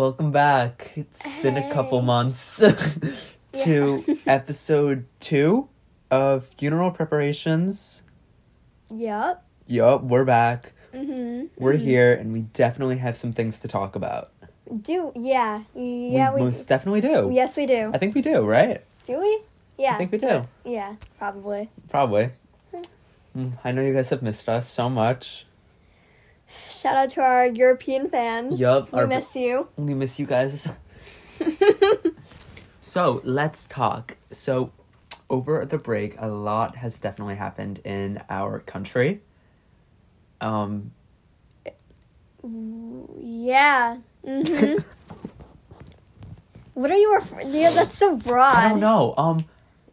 Welcome back. It's been a couple months to episode two of funeral preparations. Yep. Yup, we're back. Mm-hmm. We're here, and we definitely have some things to talk about. Do yeah. Yeah, we, we, most definitely do. Yes, we do. I think we do, right? Do we? Yeah. I think we do. Yeah, probably. Probably. Mm, I know you guys have missed us so much. Shout out to our European fans. Yup, We miss you. We miss you guys. So let's talk. So, over the break, a lot has definitely happened in our country. Um, Yeah. Mm-hmm. what are you referring? Yeah, that's so broad. I don't know. Um,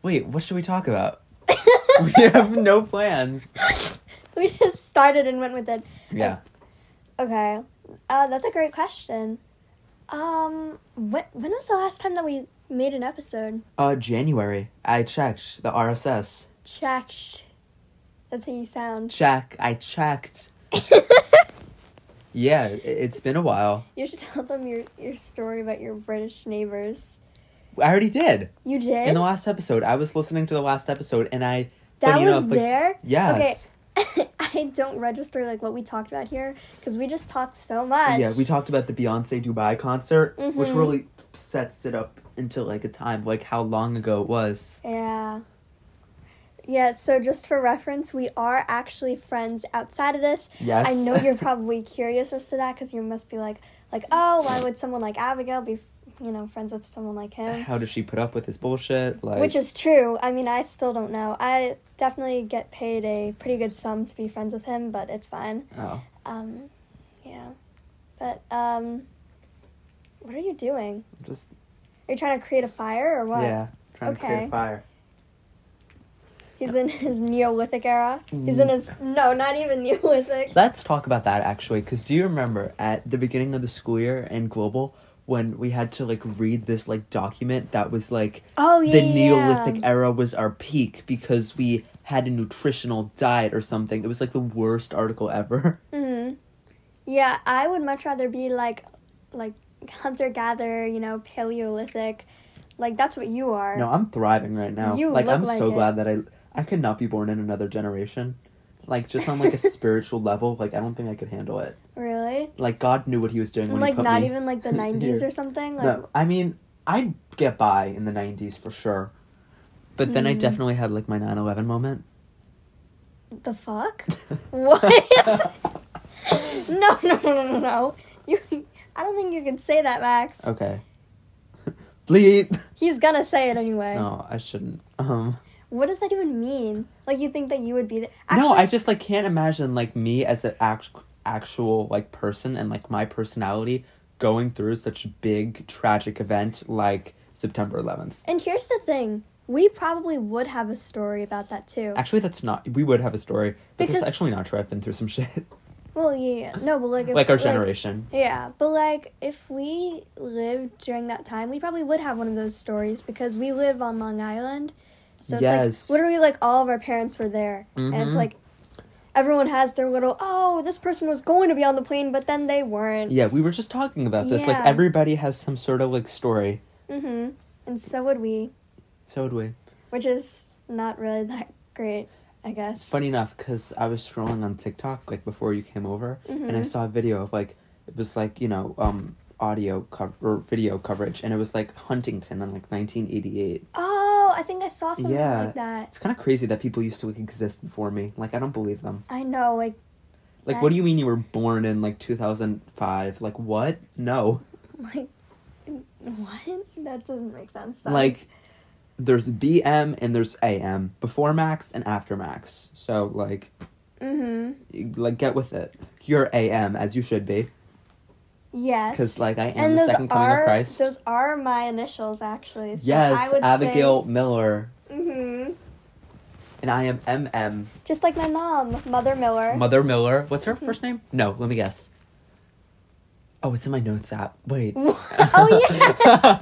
wait, what should we talk about? we have no plans. we just started and went with it. Yeah. Okay. Uh, that's a great question. Um, what? When was the last time that we made an episode? Uh, January. I checked the RSS. Checked. That's how you sound. Check. I checked. Yeah, it's been a while. You should tell them your your story about your British neighbors. I already did You did. in the last episode. I was listening to the last episode, and I. that was like- there. Yes. Okay. I don't register like what we talked about here because we just talked so much. Yeah, we talked about the Beyonce Dubai concert, which Mhm. really sets it up into like a time like how long ago it was. Yeah. Yeah, so just for reference, we are actually friends outside of this. Yes. I know you're probably curious as to that because you must be like, like, oh, why would someone like Abigail be, you know, friends with someone like him? How does she put up with his bullshit? Like, Which is true. I mean, I still don't know. I definitely get paid a pretty good sum to be friends with him, but it's fine. oh, Um, yeah. But, um, what are you doing? just Are you trying to create a fire or what? yeah, trying to create Okay. a fire. He's in his Neolithic era. He's Mm. in his, no, not even Neolithic. Let's talk about that actually, because do you remember at the beginning of the school year in Global when we had to like read this like document that was like Oh, yeah. the Neolithic yeah. era was our peak because we had a nutritional diet or something. It was like the worst article ever. hmm Yeah, I would much rather be like, like hunter gatherer, you know, Paleolithic. Like that's what you are. No, I'm thriving right now. You like I'm like so it. glad that I I could not be born in another generation. Like just on like a spiritual level, like I don't think I could handle it. Really? Like God knew what He was doing when like not me. even like the nineties or something. Like No, I mean I'd get by in the '90s for sure, but then I Mm. definitely had like my 9/11 moment. the fuck? what? no, no, no, no, no, no. You, I don't think you can say that, Max. Okay. Bleep. He's gonna say it anyway. No, I shouldn't. Um. What does that even mean? Like you think that you would be the no, I just like can't imagine like me as an act- actual like person and like my personality going through such a big tragic event like September 11th. And here's the thing. We probably would have a story about that too. Actually, that's not. We would have a story, but Because- that's actually not true. I've been through some shit, Well, yeah. No, but like if, like our generation. Yeah, but like if we lived during that time, we probably would have one of those stories because we live on Long Island. So it's Yes. like literally like all of our parents were there. And it's Mhm. like everyone has their little oh, this person was going to be on the plane but then they weren't. Yeah, we were just talking about this. Like everybody has some sort of like story. Mhm. And so would we, So would we. which is not really that great, I guess. Funny enough, because I was scrolling on TikTok like before you came over, and I Mhm. saw a video of like it was like you know um audio cover or video coverage, and it was like Huntington in like 1988. Oh, I think I saw something Yeah. like that. It's kind of crazy that people used to exist before me. Like I don't believe them. I know, like Like That- what do you mean you were born in like 2005? Like what? No. like what? That doesn't make sense. though. Like there's BM and there's AM before Max and after Max. So like Mhm. like get with it. You're AM as you should be. Yes. 'Cause, like, I am and the second coming of are, Christ. Those are my initials, actually. So yes, I would Abigail Miller, Say, hmm and I am MM. Just like my mom, Mother Miller. Mother Miller. What's her first name? No, let me guess. Oh, it's in my notes app. Wait. oh yeah.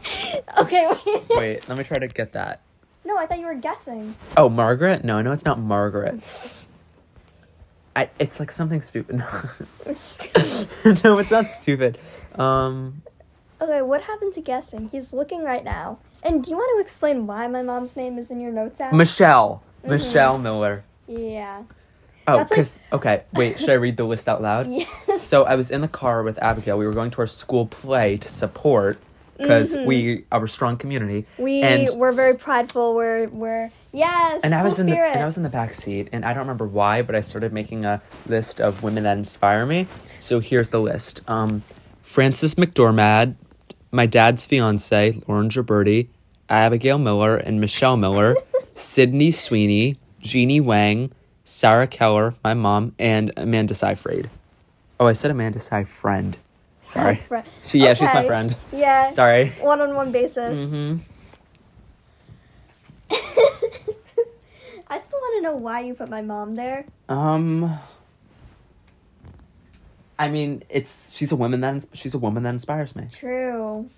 okay. Wait. Wait, let me try to get that. No, I thought you were guessing. Oh, Margaret? No, no, it's not Margaret. I, it's like something stupid. It stupid. no, it's not stupid. Um, Okay, what happened to guessing? He's looking right now. And do you want to explain why my mom's name is in your notes app? Michelle. Mhm. Michelle Miller. yeah. Oh, That's like- because okay, wait. Should I read the list out loud? Yes. So I was in the car with Abigail. We were going to our school play to support because Mhm. we are a strong community. we and- were very prideful. We're we're yes. And I was school in the and I was in the back seat, and I don't remember why, but I started making a list of women that inspire me. So here's the list: um, Frances McDormand, my dad's fiance, Lauren Gibberti, Abigail Miller and Michelle Miller, Sydney Sweeney, Jeannie Wang, Sarah Keller, my mom, and Amanda Seyfried. Oh, I said Amanda Seyfried. Sorry. Fri- She, yeah, she's my friend. Yeah. Sorry. One on one basis. Mm-hmm. I still want to know why you put my mom there. Um, I mean, it's she's a woman that she's a woman that inspires me. True.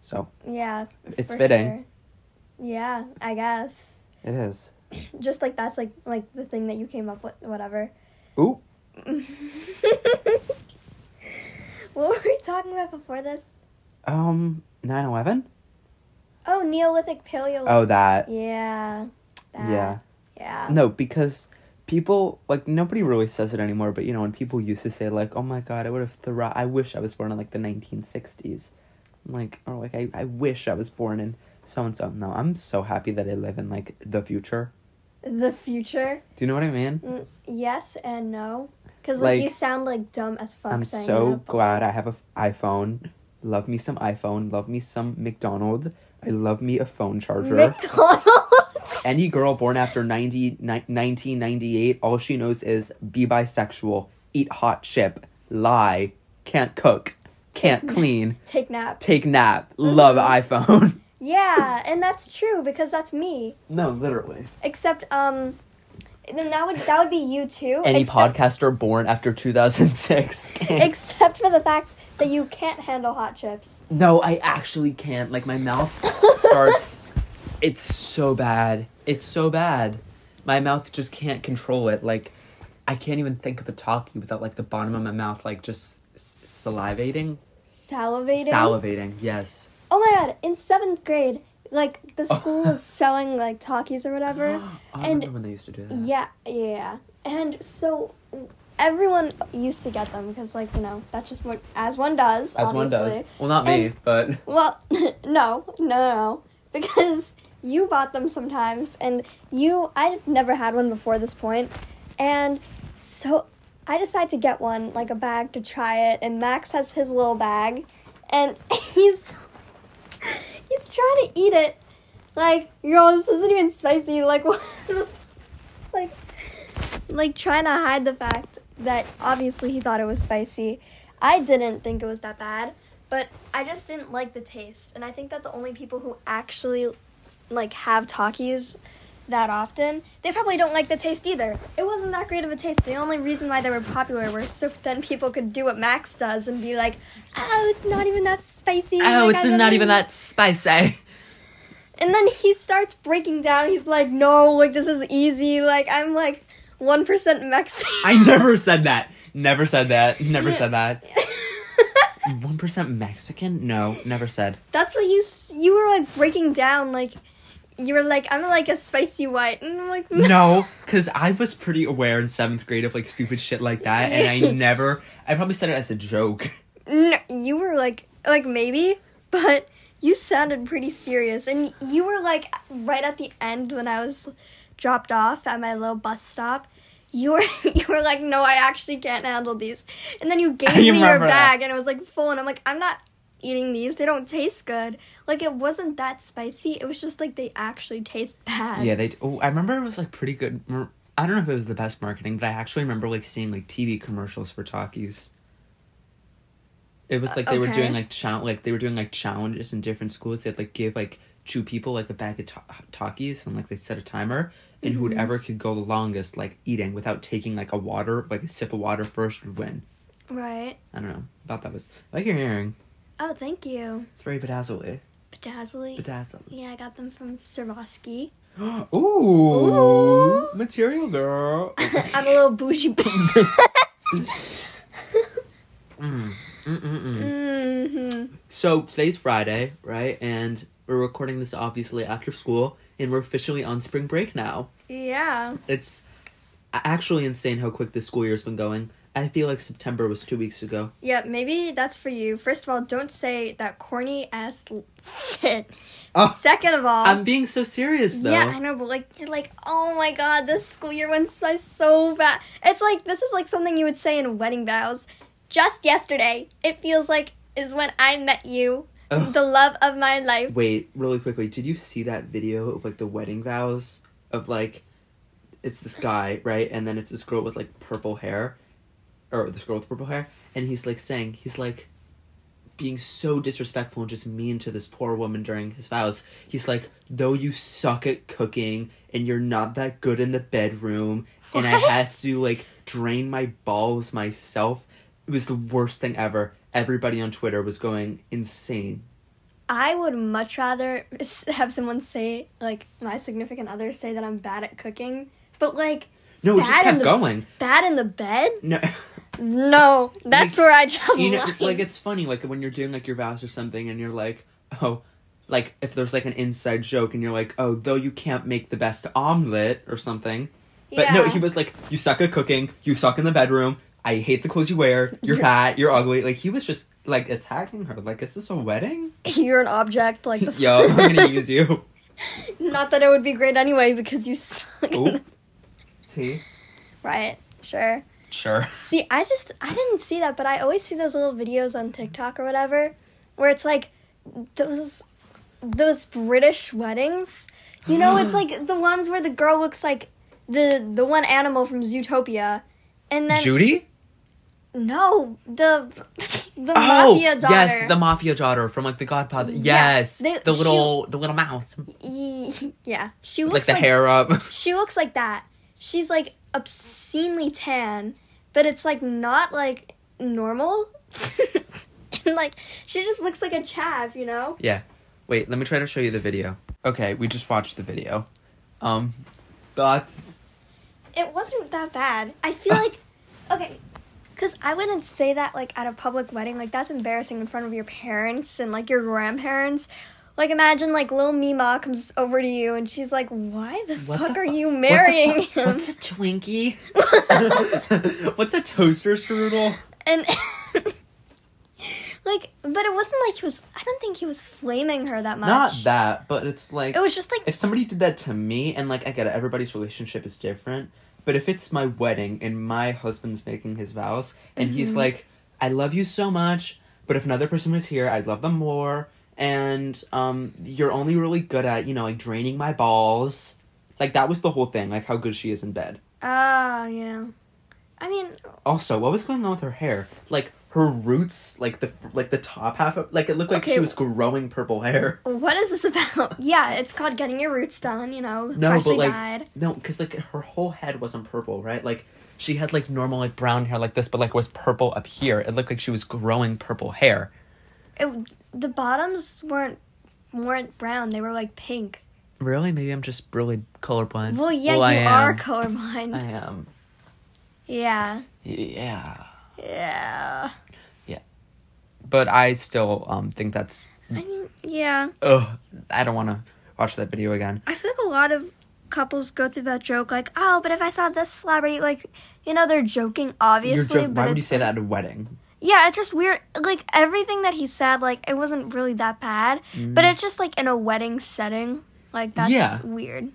So Yeah. It's fitting. sure. Yeah, I guess. it is. Just like that's like like the thing that you came up with, whatever. Ooh, what were we talking about before this? um, 9-11? Oh, Neolithic, Paleolithic. Oh, that. Yeah. That. Yeah. Yeah. No, because people like nobody really says it anymore. But you know, when people used to say like, "Oh my God, I would have thrived. I wish I was born in like the 1960s," I'm like, or like, I I wish I was born in so and so. No, I'm so happy that I live in like the future. The future. Do you know what I mean? Mm, yes and no. Because like, Like, you sound like dumb as fuck I'm so that. glad I have a f- iPhone. Love me some iPhone. Love me some McDonald. I love me a phone charger. McDonald's. Any girl born after 90, ni- 1998, all she knows is be bisexual, eat hot chip, lie, can't cook, can't clean, Take nap. take nap, love Mm-hmm. iPhone. Yeah, and that's true because that's me. No, literally. Except um, then that would that would be you too. Any except, podcaster born after 2006. Except for the fact that you can't handle hot chips. no, I actually can't. Like, my mouth starts. it's so bad. It's so bad. My mouth just can't control it. Like, I can't even think of a Taki without, like, the bottom of my mouth, like, just s- salivating. Salivating. Salivating, yes. oh my god! In seventh grade, like the Oh. school was selling like Takis or whatever. Oh, I And- remember when they used to do that. Yeah, yeah. And so everyone used to get them because, like, you know, that's just what as one does. As one does. Well, not me, And- but Well, no, no, no, no, because you bought them sometimes, and you I've never had one before this point, and so I decided to get one like a bag to try it, and Max has his little bag, and he's he's trying to eat it, like yo, this isn't even spicy, like what? like like trying to hide the fact that obviously he thought it was spicy. I didn't think it was that bad, but I just didn't like the taste. And I think that the only people who actually like have Takis that often, they probably don't like the taste either. It wasn't that great of a taste. The only reason why they were popular was so then people could do what Max does and be like, "Oh, it's not even that spicy." oh, Like, it's not even that spicy. and then he starts breaking down. He's like, "No, like this is easy. Like I'm like one percent Mexican." I never said that. Never said that. Never said that. One percent Mexican? No, never said. That's what you you were like breaking down. Like you were like, "I'm like a spicy white," and I'm like, No, because I was pretty aware in seventh grade of like stupid shit like that, and I never. I probably said it as a joke. No, you were like like maybe, but you sounded pretty serious, and you were like right at the end when I was dropped off at my little bus stop. You were you were like, no, I actually can't handle these, and then you gave me your remember that. bag, and it was like full, and I'm like, I'm not eating these. They don't taste good. Like it wasn't that spicy. It was just like they actually taste bad. Yeah, they. Oh, I remember it was like pretty good. I don't know if it was the best marketing, but I actually remember like seeing like TV commercials for Takis. It was like they were okay. doing like chal- like they were doing like challenges in different schools. They'd like give like two people like a bag of ta- Takis and like they set a timer, and Mm-hmm. whoever could go the longest like eating without taking like a water like a sip of water first would win. Right. I don't know. I Thought that was I like your hearing. Oh, thank you. It's very bedazzly. Bedazzly. Bedazzle. yeah, I got them from Swarovski. Ooh, Ooh. material girl. I'm a little bougie. Mm. Mm-mm-mm. mm-hmm. So today's Friday, right? And we're recording this obviously after school, and we're officially on spring break now. Yeah. It's actually insane how quick this school year's been going. I feel like September was two weeks ago. Yeah, maybe that's for you. First of all, don't say that corny ass shit. Oh, Second of all, I'm being so serious though. yeah, I know, but like, you're like, oh my god, this school year went so, so fast. It's like this is like something you would say in wedding vows. Just yesterday, it feels like is when I met you, Ugh. the love of my life. Wait, really quickly, did you see that video of like the wedding vows of like it's this guy, right? And then it's this girl with like purple hair or this girl with purple hair and he's like saying he's like being so disrespectful and just mean to this poor woman during his vows. He's like, "Though you suck at cooking and you're not that good in the bedroom and I What? had to like drain my balls myself." It was the worst thing ever. Everybody on Twitter was going insane. I would much rather have someone say, like, my significant other say that I'm bad at cooking, but like, No, it just kept the- going. bad in the bed? No, No, that's Like, where I draw the you know, line. like it's funny, like when you're doing like your vows or something, and you're like, oh, like if there's like an inside joke, and you're like, oh, though you can't make the best omelet or something. But no, he was like, you suck at cooking, you suck in the bedroom. I hate the clothes you wear. You're fat. You're ugly. Like he was just like attacking her. Like, is this a wedding? You're an object, like the Yo, I'm gonna use you. Not that it would be great anyway because you suck. Ooh. T. right, sure. Sure. See, I just I didn't see that, but I always see those little videos on TikTok or whatever where it's like those those British weddings. You know, it's like the ones where the girl looks like the the one animal from Zootopia. And then Judy. no, the the Oh, mafia daughter. yes, the mafia daughter from like The Godfather. Yeah, yes, they- the she- little, the little mouse, yeah, she looks like the hair up. She looks like that. She's like obscenely tan, but it's like not like normal. and like she just looks like a chav, you know? Yeah. Wait, let me try to show you the video. Okay, we just watched the video. Um, thoughts? It wasn't that bad. I feel like okay, cuz I wouldn't say that like at a public wedding. Like that's embarrassing in front of your parents and like your grandparents. Like imagine like little Mima comes over to you and she's like, "Why the What fuck the are you marrying fu- him?" What's a Twinkie? What's a toaster strudel? and like but it wasn't like he was i don't think he was flaming her that much Not that, but it's like it was just like if somebody did that to me, and like I get it, everybody's relationship is different. But if it's my wedding and my husband's making his vows, and he's Mm-hmm. like, "I love you so much," but if another person was here, I'd love them more. And um, you're only really good at you know like draining my balls. Like that was the whole thing. Like how good she is in bed. ah yeah i mean Also, what was going on with her hair? Like her roots, like the like the top half of like it looked like she was growing purple hair. what is this about yeah it's called getting your roots done you know No, freshly but like dyed no, because like her whole head wasn't purple, right? Like she had like normal like brown hair like this, but like it was purple up here. It looked like she was growing purple hair. it, the bottoms weren't weren't brown they were like pink Really? Maybe I'm just really colorblind. well yeah I you are am. colorblind I am. yeah Yeah. yeah Yeah. But I still um think that's i mean yeah ugh. I don't want to watch that video again. I feel like a lot of couples go through that joke, like, oh, but if I saw this celebrity, like, you know, they're joking, obviously. You're jo- but why would you say like- that at a wedding? Yeah, it's just weird. Like, everything that he said, like, it wasn't really that bad, but it's just, like, in a wedding setting. Like, that's Mm. Yeah. weird.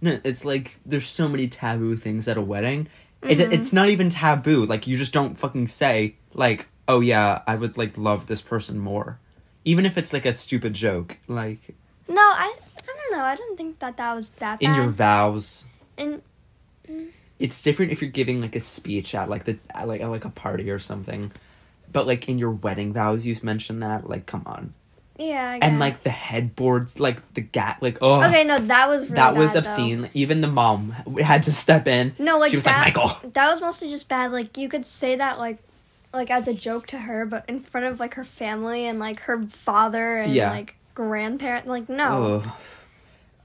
No, it's like there's so many taboo things at a wedding. Mm-hmm. it's not even taboo. Like you just don't fucking say like, "Oh yeah, I would like love this person more," even if it's like a stupid joke. Like No, I, I don't know. I don't think that that was that in your vows, And it's different if you're giving like a speech at like the at, like at, like a party or something. But like in your wedding vows, you mentioned that. Like, come on. yeah, I And like the headboards, like the gat, like oh, Okay, no, that was really that was bad, though. obscene. Even the mom had to step in. No, like she was that, like Michael. That was mostly just bad. Like you could say that like like as a joke to her, but in front of like her family and like her father and Yeah. like grandparent. Like no, Ugh.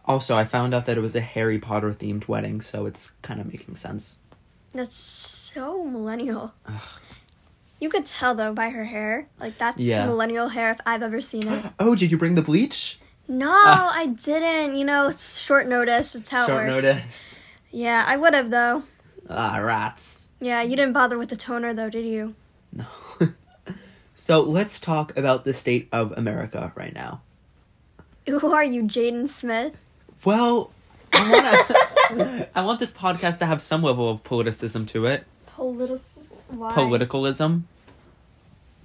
Also, I found out that it was a Harry Potter themed wedding, so it's kind of making sense. that's so millennial. Ugh. You could tell though by her hair. Like that's Yeah. millennial hair if I've ever seen it. Oh, did you bring the bleach? No, I didn't. You know, it's short notice. It's how it Short works. notice. Yeah, I would have though. Ah, rats. Yeah, you didn't bother with the toner though, did you? No. so let's talk about the state of America right now. Who are you, Jaden Smith? Well, I want I want this podcast to have some level of politicism to it. Political. Why? Politicalism?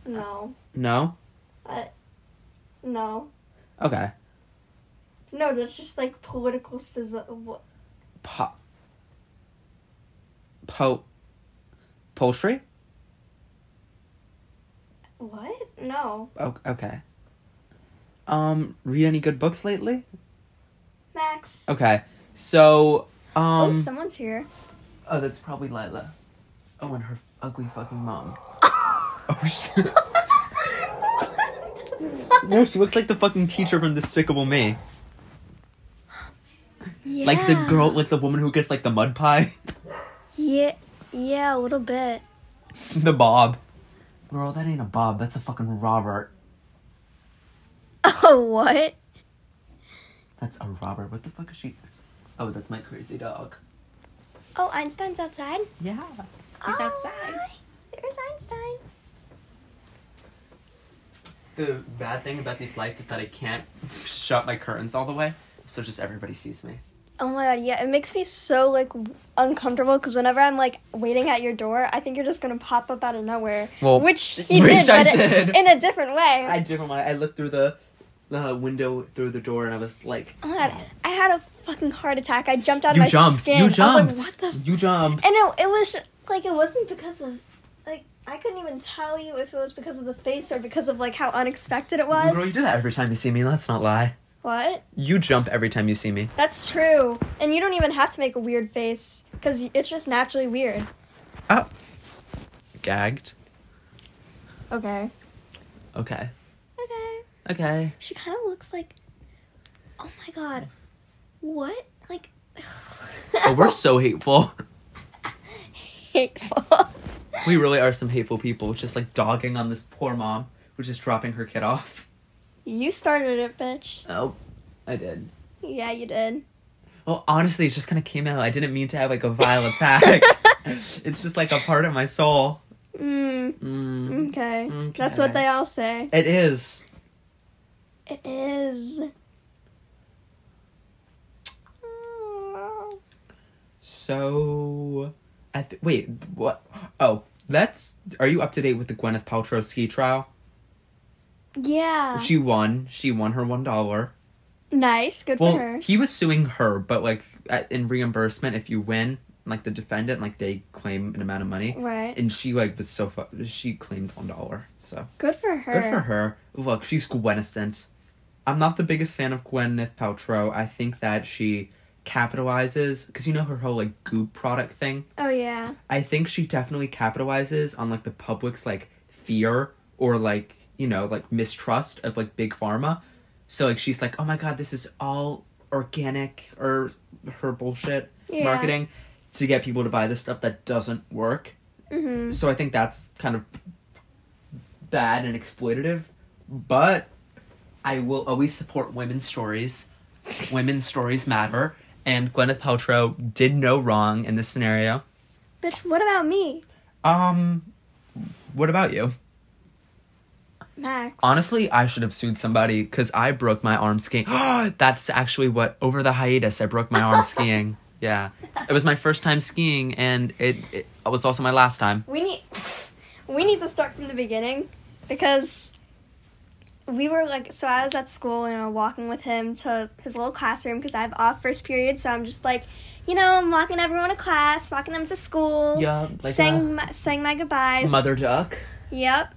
No. No. I, no. Okay. No, that's just like political sizzle. What? Po. Po. Poultry? What? No. Oh, okay. Um, read any good books lately? Max. Okay. So, oh, um someone's here. Oh, that's probably Lila. Oh, and her ugly fucking mom. Oh shit. No, she looks like the fucking teacher from Despicable Me. yeah. Like the girl, like the woman who gets like the mud pie. Yeah. Yeah, a little bit. the Bob. Girl, that ain't a Bob. That's a fucking Robert. Oh, what? That's a Robert. What the fuck is she? Oh, that's my crazy dog. Oh, Einstein's outside. Yeah. He's oh, Hi. There's Einstein. The bad thing about these lights is that I can't shut my curtains all the way, so just everybody sees me. Oh my god, yeah, it makes me so like uncomfortable because whenever I'm like waiting at your door, I think you're just gonna pop up out of nowhere. Well, which he which did, I but it- in a different way. I didn't. I looked through the, the window through the door, and I was like, oh my god, I had a fucking heart attack. I jumped out "You of my jumped! skin. You I was jumped! like, what the? You jumped!" And it, it was like it wasn't because of like I couldn't even tell you if it was because of the face or because of like how unexpected it was. Girl, you do that every time you see me. Let's not lie. What? You jump every time you see me. That's true. And you don't even have to make a weird face because it's just naturally weird. Oh. Gagged. Okay. Okay. Okay. Okay. She kind of looks like. Oh my god. What? Like. Oh, we're so hateful. hateful. We really are some hateful people, just like dogging on this poor mom who's just dropping her kid off. you started it, bitch. Oh, I did. Yeah, you did. Well, honestly, it just kind of came out. I didn't mean to have like a vile attack. it's just like a part of my soul. Mm. Mm. Okay. That's what they all say. It is. It is. So, I th- wait, what? Oh, that's. Are you up to date with the Gwyneth Paltrow ski trial? Yeah. She won. She won her one dollar. nice. Good Well, for her. he was suing her, but like at, in reimbursement, if you win, like the defendant, like they claim an amount of money, Right. and she like was so fu- she claimed one dollar. So Good for her. good for her. Look, she's Gweniscent. I'm not the biggest fan of Gwyneth Paltrow. I think that she capitalizes because you know her whole like goop product thing. Oh yeah. I think she definitely capitalizes on like the public's like fear or like you know like mistrust of like big pharma. So like she's like, oh my god, this is all organic or her bullshit Yeah. marketing to get people to buy this stuff that doesn't work. Mhm. So I think that's kind of bad and exploitative, but I will always support women's stories. women's stories matter, and Gwyneth Paltrow did no wrong in this scenario. Bitch, what about me, Um, what about you? Max? Honestly, I should have sued somebody because I broke my arm skiing. That's actually what over the hiatus I broke my arm skiing. Yeah, it was my first time skiing, and it, it was also my last time. we need we need to start from the beginning because we were like so I was at school and I'm walking with him to his little classroom because I have off first period so I'm just like you know I'm walking everyone to class walking them to school Yeah, like saying my, saying my goodbyes mother duck. Yep.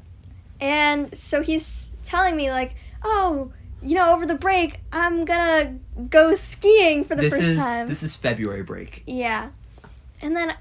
And so he's telling me like, "Oh, you know, over the break, I'm gonna go skiing for the This first is time." this is February break. yeah. And then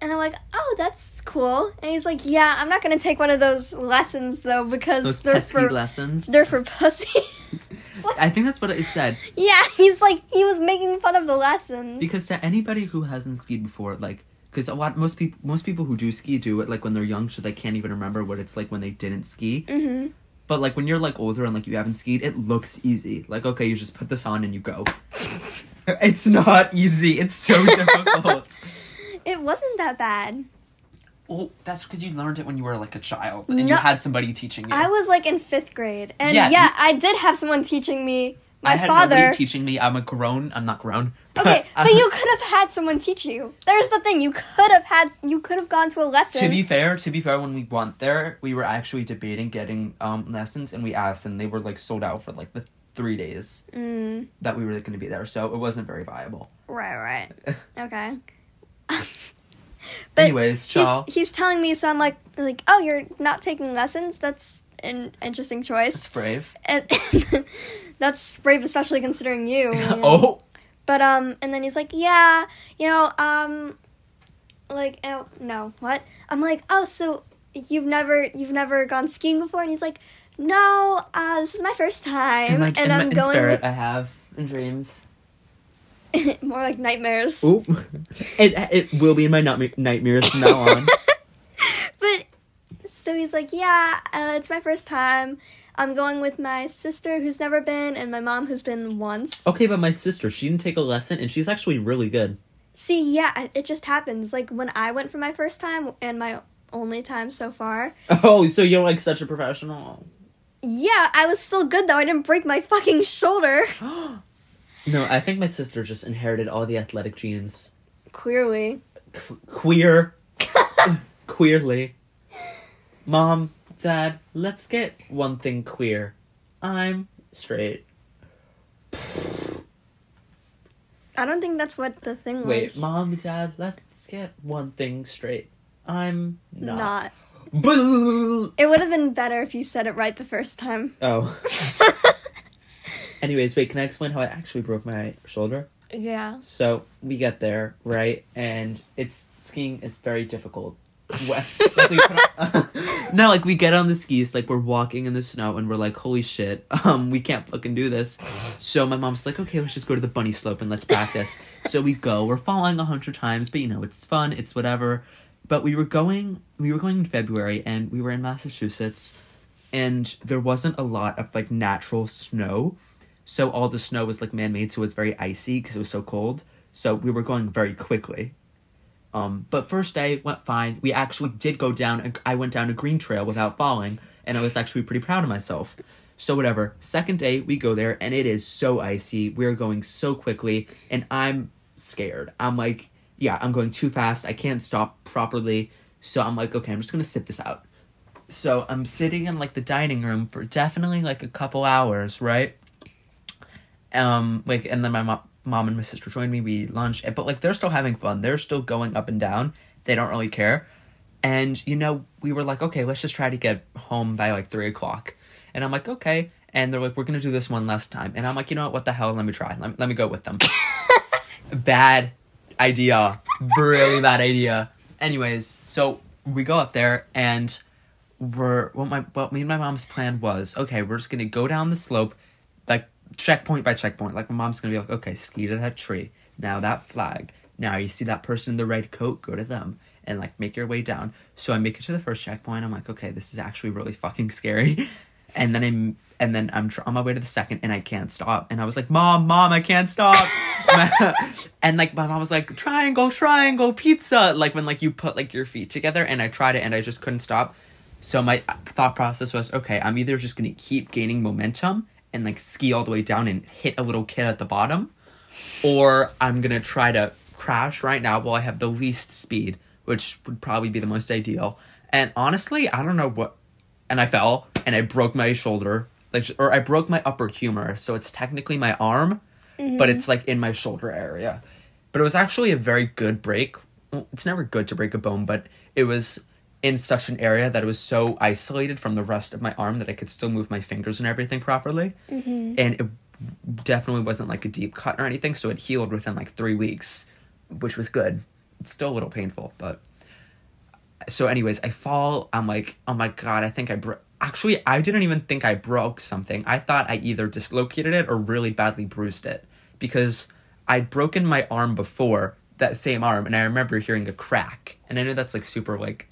and I'm like, "Oh, that's cool." And he's like, "Yeah, I'm not gonna take one of those lessons though because Those they're for lessons. they're for pussy." Like- I think that's what it said. yeah, he's like he was making fun of the lessons. Because to anybody who hasn't skied before, like because a lot most people most people who do ski do it like when they're young, so they can't even remember what it's like when they didn't ski. Mm-hmm. But like when you're like older and like you haven't skied, it looks easy. Like okay, you just put this on and you go. it's not easy. It's so difficult. It wasn't that bad. Well, that's because you learned it when you were like a child and you had somebody teaching you. I was like in fifth grade, and Yeah, yeah, you- I did have someone teaching me. My I had father. nobody teaching me. I'm a grown. I'm not grown. okay, but you could have had someone teach you. There's the thing. You could have had. You could have gone to a lesson. To be fair, to be fair, when we went there, we were actually debating getting um lessons, and we asked, and they were like sold out for like the three days Mm, that we were going to be there, so it wasn't very viable. right, right. Okay. but Anyways, he's he's telling me, so I'm like, like, oh, you're not taking lessons. That's an interesting choice. That's brave. and that's brave, especially considering you. you know. oh, But um, and then he's like, yeah, you know, um, like, oh, no, what? I'm like, oh, so you've never you've never gone skiing before? And he's like, no, uh, this is my first time, and like and in, I'm in going spirit, I have in dreams. more like nightmares. Ooh, it it will be in my nightma- nightmares from now on. but so he's like, yeah, uh, it's my first time. I'm going with my sister who's never been, and my mom who's been once. okay, but my sister, she didn't take a lesson, and she's actually really good. See, yeah, it just happens. Like when I went for my first time and my only time so far. Oh, so you're like such a professional. Yeah, I was still good though. I didn't break my fucking shoulder. no, I think my sister just inherited all the athletic genes. Clearly. Qu- queer. Queerly. Mom, Dad, let's get one thing queer. I'm straight. I don't think that's what the thing Wait, was. Wait, Mom, Dad, let's get one thing straight. I'm not. Not. It would have been better if you said it right the first time. Oh. Anyways, wait, can I explain how I actually broke my shoulder? yeah. So we get there, right? And it's skiing is very difficult. Like on- no, like we get on the skis, like we're walking in the snow, and we're like, "Holy shit, um, we can't fucking do this." So my mom's like, "Okay, let's just go to the bunny slope and let's practice." so we go. We're falling a hundred times, but you know, it's fun. It's whatever. But we were going. We were going in February, and we were in Massachusetts, and there wasn't a lot of like natural snow. So all the snow was like man made, so it was very icy because it was so cold. So we were going very quickly. Um, but first day went fine. We actually did go down. and I went down a green trail without falling, and I was actually pretty proud of myself. So whatever. Second day we go there, and it is so icy. We're going so quickly, and I'm scared. I'm like, yeah, I'm going too fast. I can't stop properly. So I'm like, okay, I'm just gonna sit this out. So I'm sitting in like the dining room for definitely like a couple hours, right? Um like and then my mom mom and my sister joined me we lunch but like they're still having fun. They're still going up and down. They don't really care. And you know we were like okay let's just try to get home by like three o'clock. And i'm like okay. And they're like we're gonna do this one last time. And i'm like you know what? What the hell? Let me try. Let, let me go with them. Bad idea. Really bad idea. Anyways so we go up there and we're what my what me and my mom's plan was okay we're just gonna go down the slope checkpoint by checkpoint. Like my mom's gonna be like okay ski to that tree. Now that flag. Now you see that person in the red coat go to them and like make your way down. So i make it to the first checkpoint. I'm like okay this is actually really fucking scary. And then i'm and then i'm tr- on my way to the second and i can't stop. And i was like mom mom i can't stop. And like my mom was like triangle triangle pizza. Like when like you put like your feet together and i tried it and i just couldn't stop. So my thought process was okay i'm either just gonna keep gaining momentum and like ski all the way down and hit a little kid at the bottom or i'm gonna try to crash right now while i have the least speed which would probably be the most ideal. And honestly i don't know what and i fell and i broke my shoulder like or i broke my upper humerus so it's technically my arm but mm-hmm. it's like in my shoulder area. But it was actually a very good break. Well, it's never good to break a bone but it was in such an area that it was so isolated from the rest of my arm that i could still move my fingers and everything properly. Mm-hmm. And it definitely wasn't like a deep cut or anything so it healed within like three weeks which was good. It's still a little painful but so anyways i fall i'm like oh my god i think i broke actually i didn't even think i broke something. I thought i either dislocated it or really badly bruised it because i'd broken my arm before that same arm, and I remember hearing a crack, and I know that's like super like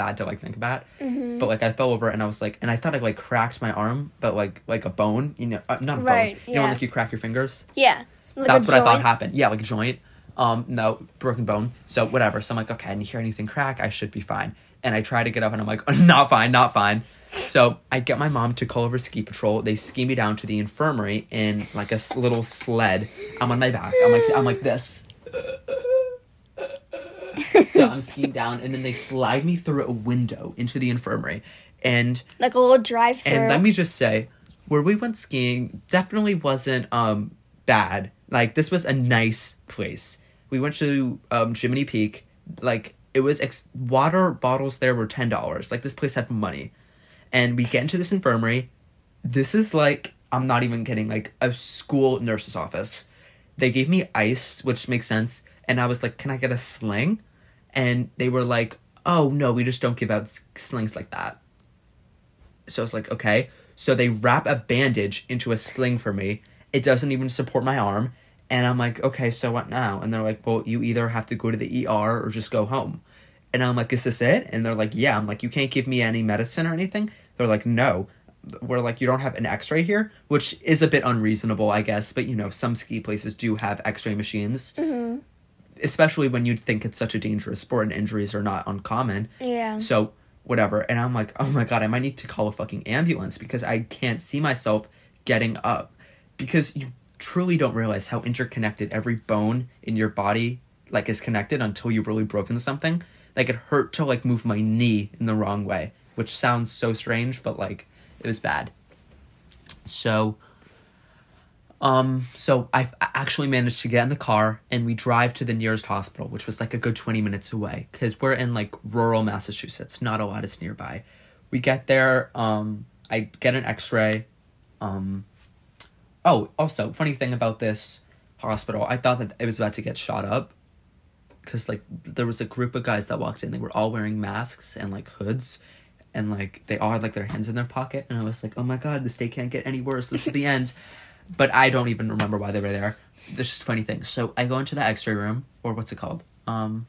bad to like think about, Mm-hmm. but like I fell over and I was like, and I thought I like cracked my arm, but like like a bone, you know, uh, not a Right, bone, you know, when like you crack your fingers. Yeah. Like That's what I thought happened. Yeah, like a joint. Um, no, broken bone. So whatever. So I'm like, okay, I didn't hear anything crack. I should be fine. And I try to get up, and I'm like, not fine, not fine. So I get my mom to call over ski patrol. They ski me down to the infirmary in like a little sled. I'm on my back. I'm like, I'm like this. so I'm skiing down, and then they slide me through a window into the infirmary, and Like a little drive through. and let me just say, where we went skiing definitely wasn't um bad. Like this was a nice place. We went to um Jiminy Peak. Like it was ex- water bottles there were ten dollars. Like this place had money, and we get into this infirmary. This is like I'm not even kidding. Like a school nurse's office. They gave me ice, which makes sense, and I was like, "Can I get a sling?" And they were like, "Oh no, we just don't give out slings like that." So I was like, okay. So they wrap a bandage into a sling for me. It doesn't even support my arm. And I'm like, okay, so what now? And they're like, well, you either have to go to the ER or just go home. And I'm like, is this it? And they're like, yeah. I'm like, you can't give me any medicine or anything? They're like, no. We're like, you don't have an x ray here? Which is a bit unreasonable, I guess. But, you know, some ski places do have x ray machines. Especially when you'd think it's such a dangerous sport and injuries are not uncommon. yeah. So whatever. And I'm like, oh my god, I might need to call a fucking ambulance because I can't see myself getting up. Because you truly don't realize how interconnected every bone in your body like is connected until you've really broken something. Like it hurt to like move my knee in the wrong way, which sounds so strange, but like it was bad. So um, so I actually managed to get in the car and we drive to the nearest hospital, which was like a good 20 minutes away because we're in like rural Massachusetts. Not a lot is nearby. We get there, um, I get an x ray. Um, oh, also, funny thing about this hospital, I thought that it was about to get shot up because like there was a group of guys that walked in. They were all wearing masks and like hoods. And like they all had like their hands in their pocket, and I was like, "Oh my god, this day can't get any worse. This is the end." But I don't even remember why they were there. There's just funny things. So I go into the X-ray room, or what's it called? Um,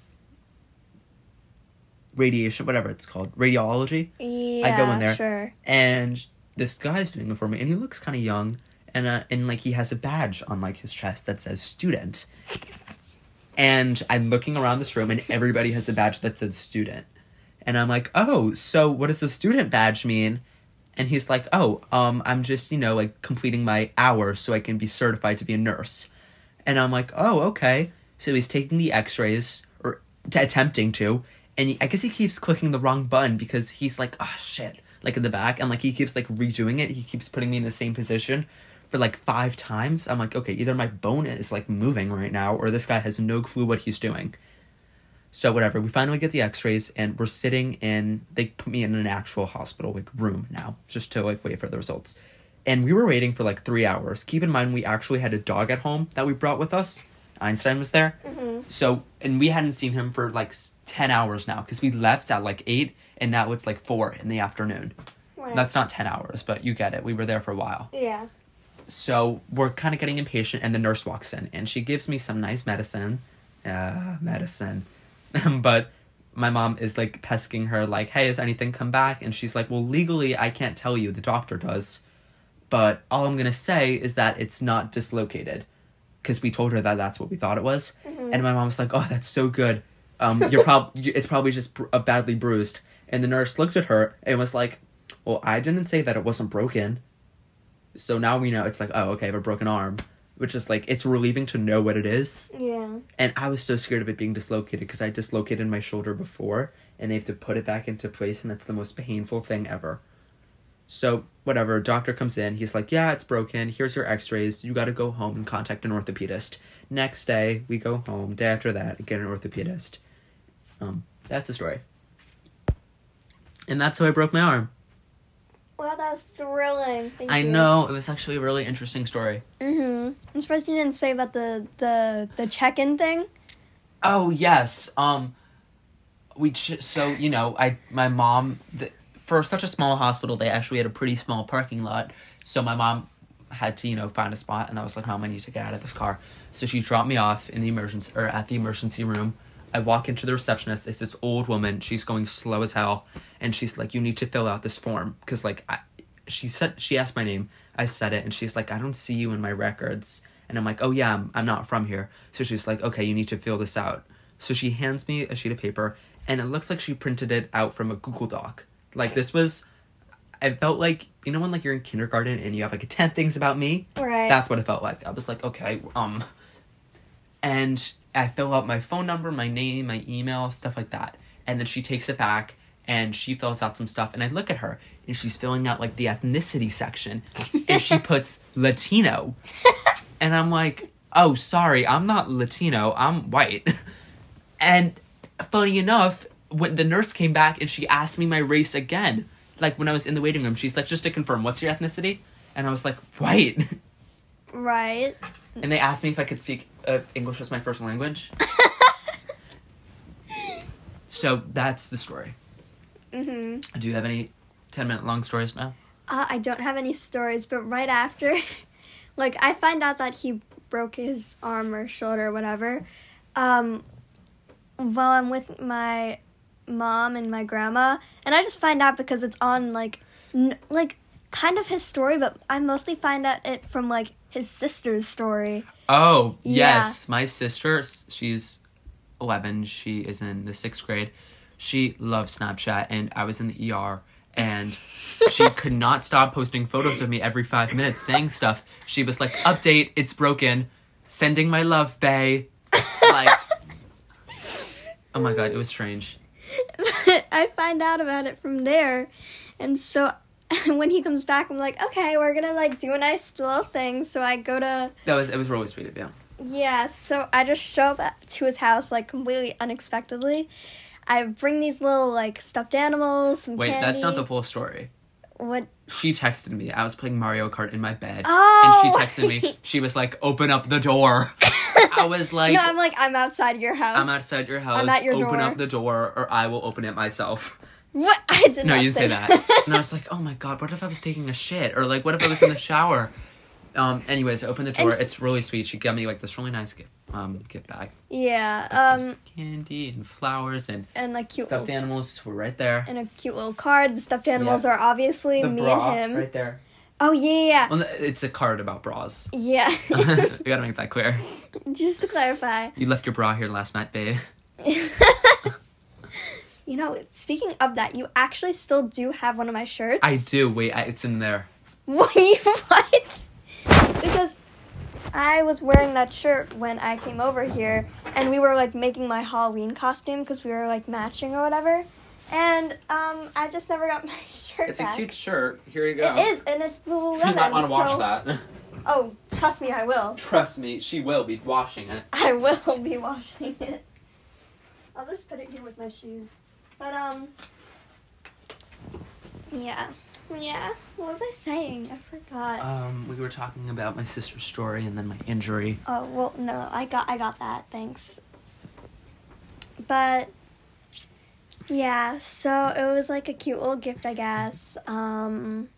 radiation, whatever it's called, radiology. Yeah. I go in there. Sure. And this guy's doing it for me, and he looks kind of young, and uh, and like he has a badge on like his chest that says student. And I'm looking around this room, and everybody has a badge that says student. And I'm like, oh, so what does the student badge mean? And he's like, oh, um, I'm just, you know, like completing my hours so I can be certified to be a nurse. And I'm like, oh, okay. So he's taking the x rays, or t- attempting to, and he, I guess he keeps clicking the wrong button because he's like, oh, shit, like in the back. And like he keeps like redoing it. He keeps putting me in the same position for like five times. I'm like, okay, either my bone is like moving right now, or this guy has no clue what he's doing. So whatever, we finally get the X-rays, and we're sitting in. They put me in an actual hospital like room now, just to like wait for the results. And we were waiting for like three hours. Keep in mind, we actually had a dog at home that we brought with us. Einstein was there, so and we hadn't seen him for like ten hours now because we left at like eight, and now it's like four in the afternoon. Right. That's not ten hours, but you get it. We were there for a while yeah. so we're kind of getting impatient and the nurse walks in and she gives me some nice medicine uh medicine but my mom is like pesking her like hey has anything come back? And she's like well legally i can't tell you. The doctor does. But all i'm gonna say is that it's not dislocated. Because we told her that that's what we thought it was. And my mom was like oh that's so good. Um you're probably it's probably just br- uh, badly bruised. And the nurse looked at her and was like well i didn't say that it wasn't broken. So now we know it's like, oh, okay, I have a broken arm, which is like it's relieving to know what it is. Yeah. And I was so scared of it being dislocated because I dislocated my shoulder before, and they have to put it back into place, and that's the most painful thing ever. So whatever, doctor comes in, he's like, yeah, it's broken. Here's your X-rays. You got to go home and contact an orthopedist. Next day, we go home. Day after that, get an orthopedist. Um, that's the story. And that's how I broke my arm. Wow, that was thrilling. Thank I you. know it was actually a really interesting story. Mhm. I'm surprised you didn't say about the the the check-in thing. Oh yes. Um, we ch- so you know I my mom th- for such a small hospital they actually had a pretty small parking lot. So my mom had to, you know, find a spot, and I was like, Mom, I need to get out of this car. So she dropped me off in the emergency or at the emergency room. I walk into the receptionist. It's this old woman. She's going slow as hell, and she's like, "You need to fill out this form because like I." She said she asked my name. I said it, and she's like, "I don't see you in my records." And I'm like, "Oh yeah, I'm, I'm not from here." So she's like, "Okay, you need to fill this out." So she hands me a sheet of paper, and it looks like she printed it out from a Google Doc. Like this was, I felt like you know when like you're in kindergarten and you have like ten things about me. Right. That's what it felt like. I was like, okay, um, and I fill out my phone number, my name, my email, stuff like that, and then she takes it back and she fills out some stuff, and I look at her and she's filling out like the ethnicity section, and she puts Latino, and I'm like, oh, sorry, I'm not Latino, I'm white, and funny enough, when the nurse came back and she asked me my race again, like when I was in the waiting room, she's like, just to confirm, what's your ethnicity? And I was like, white. Right. And they asked me if I could speak if English was my first language. so that's the story. Mm-hmm. Do you have any 10 minute long stories now? Uh, I don't have any stories, but right after, like, I find out that he broke his arm or shoulder or whatever. Um, while I'm with my mom and my grandma, and I just find out because it's on like, n- like kind of his story, but I mostly find out it from like his sister's story. Oh, Yeah. yes. My sister, she's 11. She is in the sixth grade. She loves Snapchat, and I was in the ER, and she could not stop posting photos of me every five minutes saying stuff. She was like, Update, it's broken. Sending my love, Bay. Like, oh my god, it was strange. I find out about it from there, and so when he comes back, I'm like, okay, we're gonna like do a nice little thing. So I go to That was, it was really sweet of you. Yeah, so I just show up to his house like completely unexpectedly. I bring these little like stuffed animals, some Wait, candy. that's not the full story. what. She texted me. I was playing Mario Kart in my bed. Oh! And she oh! texted me. She was like, open up the door. I was like, no, I'm like I'm outside your house. I'm outside your house. I'm at your open door. up the door, or I will open it myself. What I did No, not you didn't say that. and I was like, oh my god, what if I was taking a shit, or like, what if I was in the shower? Um. Anyways, I opened the door. And- It's really sweet. She got me like this really nice gift, um, gift bag. yeah, um, candy and flowers and and like cute stuffed little, animals were right there. and a cute little card. The stuffed animals Yeah. are obviously the me bra and him. right there. Oh yeah, yeah, Well, it's a card about bras. yeah. we gotta make that clear. Just to clarify, You left your bra here last night, babe. You know, speaking of that, you actually still do have one of my shirts. I do. Wait, I, it's in there. Wait, what? Because I was wearing that shirt when I came over here, and we were like making my Halloween costume because we were like matching or whatever. And um, I just never got my shirt It's back. a cute shirt. Here you go. It is, and it's Lululemon. You might want to wash so- that. Oh, trust me, I will. Trust me, she will be washing it. I will be washing it. I'll just put it here with my shoes. But um, yeah, yeah. What was I saying? I forgot. Um, we were talking about my sister's story and then my injury. Oh well, no, I got I got that. Thanks. But yeah, so it was like a cute little gift, I guess. Um,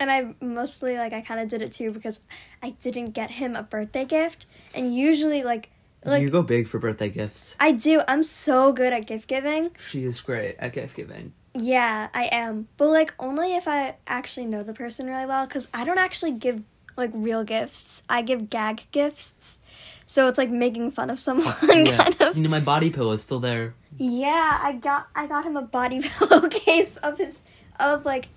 and I mostly like I kind of did it too because I didn't get him a birthday gift, and usually like like you go big for birthday gifts. I do. I'm so good at gift giving. She is great at gift giving. Yeah, I am. But like only if I actually know the person really well cuz I don't actually give like real gifts. I give gag gifts. So it's like making fun of someone kind of. You know, my body pillow is still there. Yeah, I got I got him a body pillowcase of his of like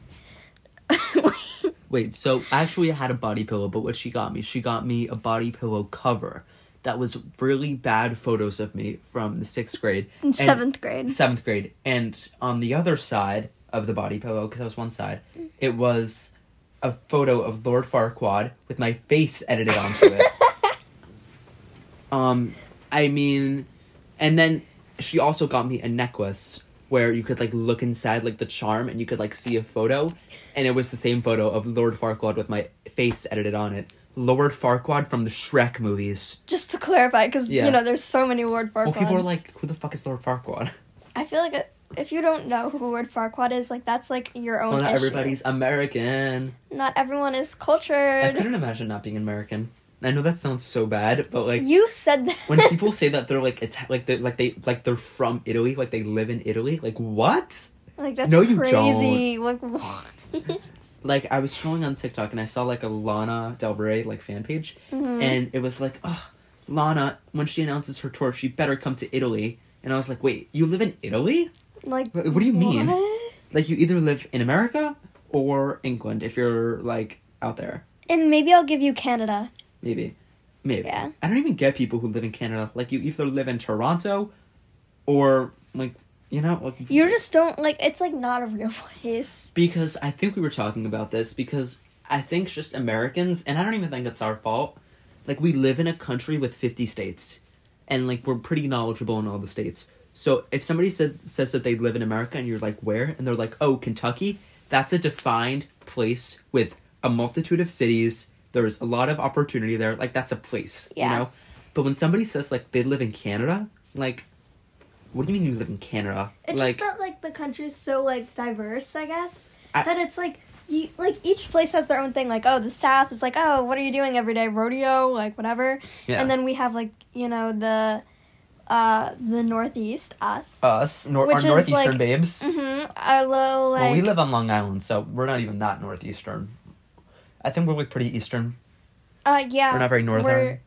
Wait, so actually I had a body pillow, but what she got me, she got me a body pillow cover that was really bad photos of me from the sixth grade. and- 7th grade. seventh grade, and on the other side of the body pillow, because I was one side, it was a photo of Lord Farquaad with my face edited onto it. um, I mean, and then she also got me a necklace where you could like look inside like the charm and you could like see a photo, and it was the same photo of Lord Farquaad with my face edited on it. Lord Farquaad from the Shrek movies. Just to clarify cuz Yeah. you know there's so many Lord Farquaads. Well, people are like, "Who the fuck is Lord Farquaad?" I feel like a, if you don't know who Lord Farquaad is, like that's like your own. Well, not issue. everybody's American. Not everyone is cultured. I couldn't imagine not being American. I know that sounds so bad, but like you said that. when people say that they're like Ita- like they like they like they're from Italy, like they live in Italy, like what? like that's No, you crazy. Like what? Like I was scrolling on TikTok and I saw like a Lana Del Rey like fan page, Mhm. and it was like, oh, Lana when she announces her tour, she better come to Italy. And I was like, wait, you live in Italy? like What- what do you mean? what? Like you either live in America or England if you're like out there. And maybe I'll give you Canada. Maybe. Maybe. Yeah. I don't even get people who live in Canada. Like you either live in Toronto or like you know, like You just don't like. It's like not a real place. because I think we were talking about this because I think just Americans and I don't even think it's our fault. Like we live in a country with 50 states and like we're pretty knowledgeable in all the states. So if somebody said, says that they live in America and you're like where and they're like oh Kentucky, that's a defined place with a multitude of cities. There's a lot of opportunity there. Like that's a place, Yeah. you know. But when somebody says like they live in Canada, like what do you mean you live in Canada? It's like just that like the country's so like diverse, I guess. I- that it's like you, like each place has their own thing. Like oh, the South is like oh, what are you doing every day? Rodeo, like whatever. yeah. And then we have like you know the uh the Northeast, us. us, nor- our northeastern like- babes. Mm-hmm. Our little like well, we live on Long Island, so we're not even that northeastern. I think we're like pretty eastern. uh yeah. We're not very northern. we're-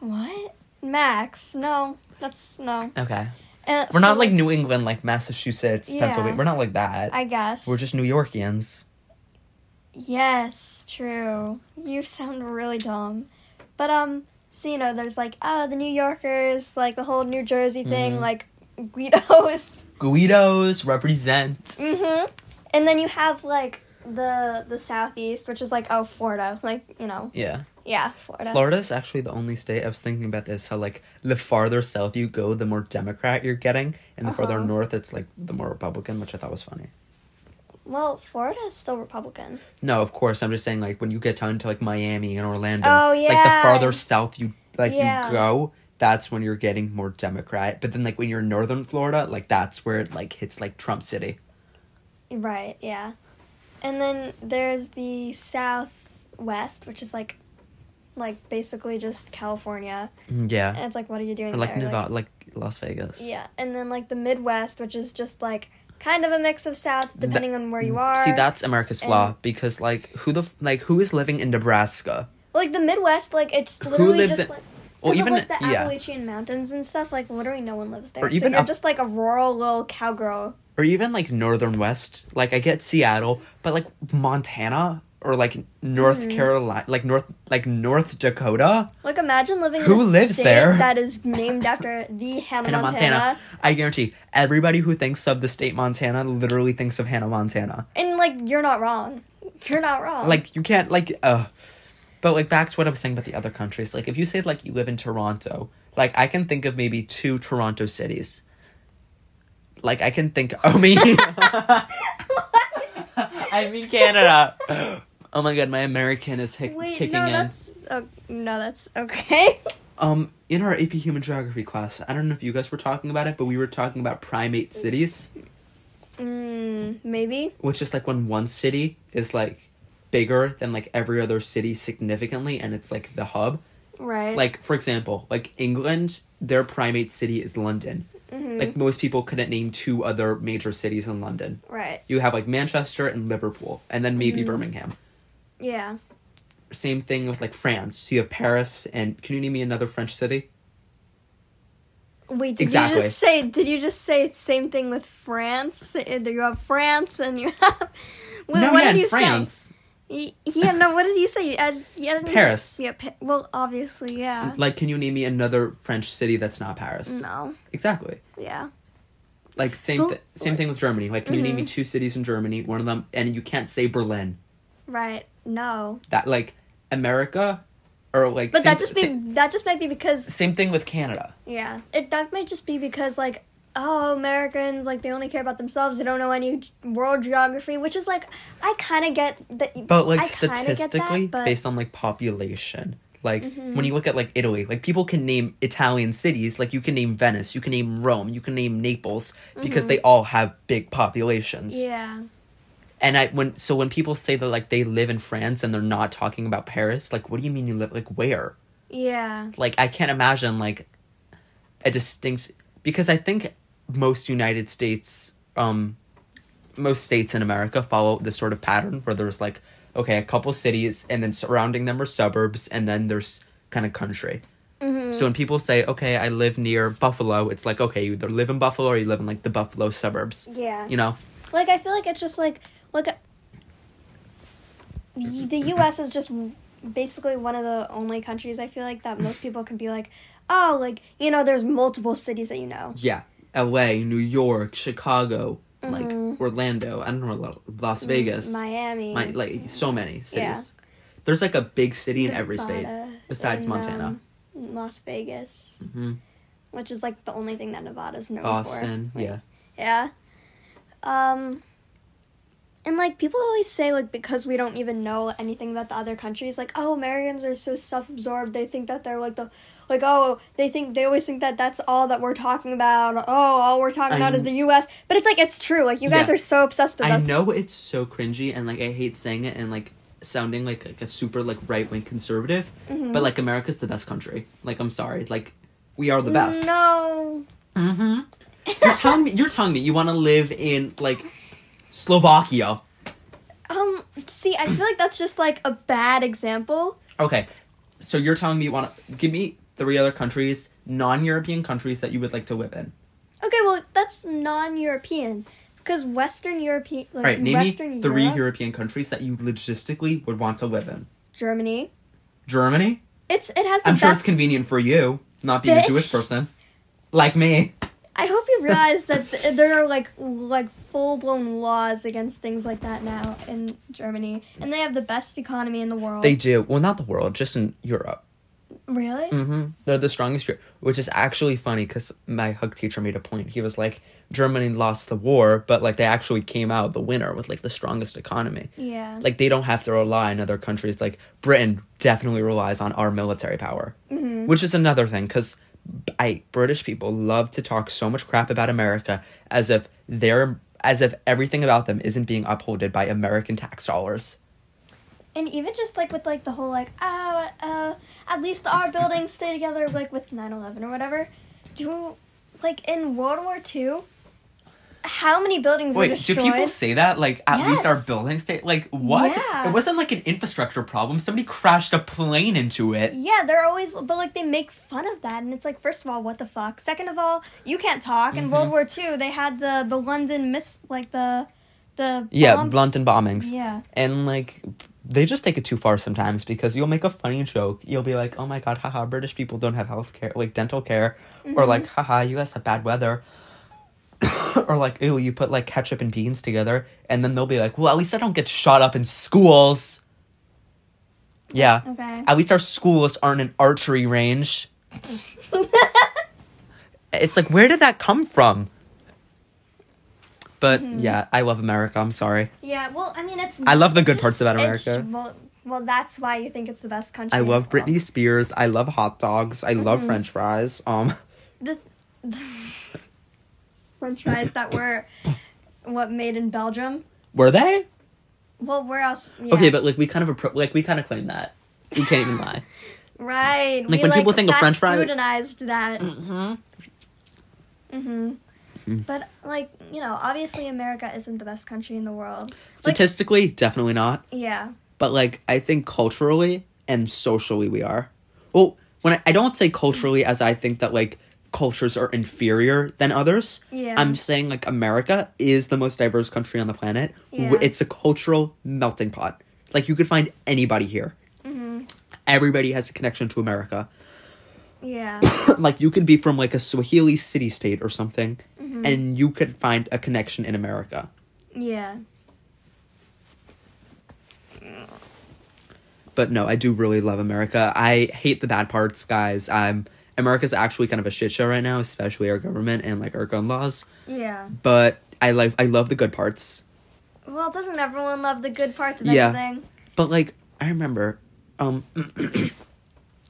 What? Max? No, that's no. Okay. Uh, We're so, not like New England, like Massachusetts, Yeah. Pennsylvania. We're not like that. I guess. We're just New Yorkians. Yes, true. You sound really dumb. But um so you know, there's like oh the New Yorkers, like the whole New Jersey thing, Mhm. like Guidos. Guidos represent. Mhm. And then you have like the the southeast, which is like oh Florida, like, you know. Yeah. Yeah, Florida. Florida's actually the only state. I was thinking about this. How like the farther south you go, the more Democrat you're getting, and the farther Uh-huh. north, it's like the more Republican, which I thought was funny. Well, Florida is still Republican. No, of course. I'm just saying, like when you get down to like Miami and Orlando, Oh, like the farther south you like Yeah. you go, that's when you're getting more Democrat. But then, like when you're in northern Florida, like that's where it like hits like Trump City. Right, yeah. And then there's the southwest, which is like like basically just California. Yeah, And it's like what are you doing or like there? Nevada, like Las Vegas. Yeah, and then like the Midwest, which is just like kind of a mix of South, depending on where you are. Mm, See, that's America's flaw because like who the like who is living in Nebraska? like the Midwest, like it's Who literally lives just in- like. Well, even like, the yeah, Appalachian Mountains and stuff, like literally no one lives there. Or so even you're up- just like a rural little cowgirl. or even like northern west. Like I get Seattle, but like Montana or like North Mhm. Carolina, like North like North Dakota. Like imagine living Who in a lives state there? that is named after the Hannah, Hannah Montana. Montana. I guarantee everybody who thinks of the state Montana literally thinks of Hannah Montana. And like you're not wrong. You're not wrong. Like you can't like uh but like back to what I was saying about the other countries. Like if you say like you live in Toronto, like I can think of maybe two Toronto cities. Like I can think oh me I mean Canada. Oh my god, my American is hic- Wait, kicking no, in. that's oh, no, that's okay. Um, in our AP Human Geography class, I don't know if you guys were talking about it, but we were talking about primate cities. mm, maybe. which is like when one city is like bigger than like every other city significantly and it's like the hub Right. like for example like england their primate city is london Mhm. like most people couldn't name two other major cities in london right. you have like manchester and liverpool and then maybe Mhm. birmingham Yeah. same thing with like france you have paris and can you name me another french city Wait, did Exactly. you just say? Did you just say same thing with France? Uh, You have France, and you have. Wait, no what yeah did you france say? Yeah, no. What did you say? You had, you had Paris. Yeah. Pa- well, obviously, yeah. like can you name me another french city that's not paris No. exactly Yeah. Like same th- same thing with Germany. Like, can you name me Mhm. two cities in Germany? One of them, and you can't say Berlin. Right. No. That like America, or like. But that just be thi- that just might be because same thing with Canada. yeah. It that might just be because like oh Americans like they only care about themselves. They don't know any g- world geography, which is like I kind of get that. But like I get that, statistically, but- based on like population, Like mm-hmm. when you look at like Italy, like people can name Italian cities, like you can name Venice, you can name Rome, you can name Naples because mm-hmm. they all have big populations. Yeah. And I when so when people say that like they live in France and they're not talking about Paris, like what do you mean you live like where? Yeah. Like I can't imagine like a distinct because I think most United States um most states in America follow this sort of pattern where there's like okay, a couple cities and then surrounding them are suburbs and then there's kind of country. So when people say, "Okay, I live near Buffalo," it's like, "Okay, you either live in Buffalo or you live in like the Buffalo suburbs." Yeah. You know? Like I feel like it's just like look at the U.S. is just basically one of the only countries I feel like that most people can be like, oh, like you know, there's multiple cities that you know. Yeah. L.A., New York, Chicago, like Mhm. Orlando, I don't know, Las Vegas. Miami, My, like so many cities. Yeah. There's like a big city in every state besides and, Montana. um, Las Vegas, hmm which is like the only thing that Nevada's known Austin, for. Like, yeah. Yeah. Um and like people always say like because we don't even know anything about the other countries like oh Americans are so self-absorbed they think that they're like the like oh they think they always think that that's all that we're talking about oh all we're talking about is the US but it's like it's true like you guys Yeah. are so obsessed with this. I us know it's so cringy and like I hate saying it and like sounding like, like a super like right wing conservative, Mhm. but like America's the best country. Like I'm sorry, like we are the best. no Mm-hmm. You're telling me you're telling me you want to live in like Slovakia. um see I feel like that's just like a bad example Okay, so you're telling me you want to give me three other countries, non-European countries that you would like to live in. okay well that's non-European because Western European like All right, name Western me three Europe, European countries that you logistically would want to live in. Germany Germany. it's it has the I'm best sure it's convenient for you, not being a Jewish person, like me. I hope you realize that th- there are like like full blown laws against things like that now in Germany, and they have the best economy in the world. They do. Well, not the world, just in Europe. really? hmm They're the strongest, Euro- which is actually funny because my hug teacher made a point. He was like, Germany lost the war, but like they actually came out the winner with like the strongest economy. Yeah. Like they don't have to rely on other countries. Like Britain definitely relies on our military power, Mhm. which is another thing because I British people love to talk so much crap about America as if they're as if everything about them isn't being upholded by American tax dollars. and even just like with like the whole like oh uh at least our buildings stay together like with 9-11 or whatever. Do like in World War II, how many buildings were Wait, do people say that? Like, at least our Yes. buildings stay. Like, what? Yeah. It wasn't like an infrastructure problem. Somebody crashed a plane into it. Yeah, they're always, but like they make fun of that, and it's like, first of all, what the fuck? Second of all, you can't talk. In Mm-hmm. World War II, they had the the London Blitz, like the the Yeah, bomb- London bombings. yeah, And, like, they just take it too far sometimes because you'll make a funny joke. You'll be like, oh my god, haha, British people don't have health care, like dental care. Or, like, haha, you guys have bad weather. or, like, ew, you put, like, ketchup and beans together. And then they'll be like, well, at least I don't get shot up in schools. Yeah. okay. At least our schools aren't an archery range. It's like, where did that come from? But yeah, I love America. I'm sorry. yeah, well, I mean, it's. I love the good it's parts about America. well, well, that's why you think it's the best country. I love. Britney Spears. I love hot dogs. I love French fries. Um, The, French fries that were what made in Belgium. were they? Well, where else? Yeah. Okay, but like we kind of appro- like we kind of claim that. We can't even lie. right. Like, we, when people think of French fries- foodinized that. Mm-hmm. Mm-hmm. Mm. But like you know, obviously America isn't the best country in the world. Like, Statistically, definitely not. yeah, But like I think culturally and socially we are. Well, when I, I don't say culturally as I think that like cultures are inferior than others. yeah. I'm saying like America is the most diverse country on the planet. Yeah. It's a cultural melting pot. Like you could find anybody here. hmm Everybody has a connection to America. Yeah. like you could be from like a Swahili city state or something Mhm. and you could find a connection in America. yeah. But no, I do really love America. I hate the bad parts, guys. I'm America's actually kind of a shit show right now, especially our government and like our gun laws. Yeah. But I like I love the good parts. Well, doesn't everyone love the good parts of Yeah. everything? But like I remember um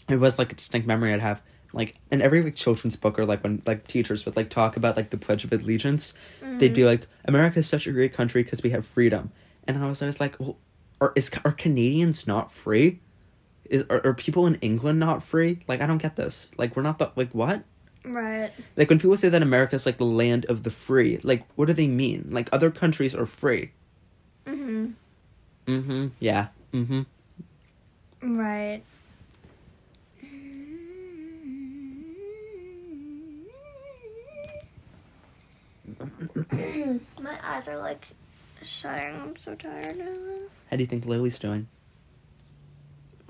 it was like a distinct memory I'd have. Like in every like children's book or like when like teachers would like talk about like the Pledge of Allegiance, they'd be like, "America is such a great country because we have freedom," and I was always like, "Well, are is are Canadians not free? Is are, are people in England not free? Like I don't get this. Like we're not the like what? Right. Like when people say that America is like the land of the free, like what do they mean? Like other countries are free. Mm Mhm. Mm-hmm. Yeah. Mm-hmm. Right. My eyes are like shutting. I'm so tired. How do you think Lily's doing?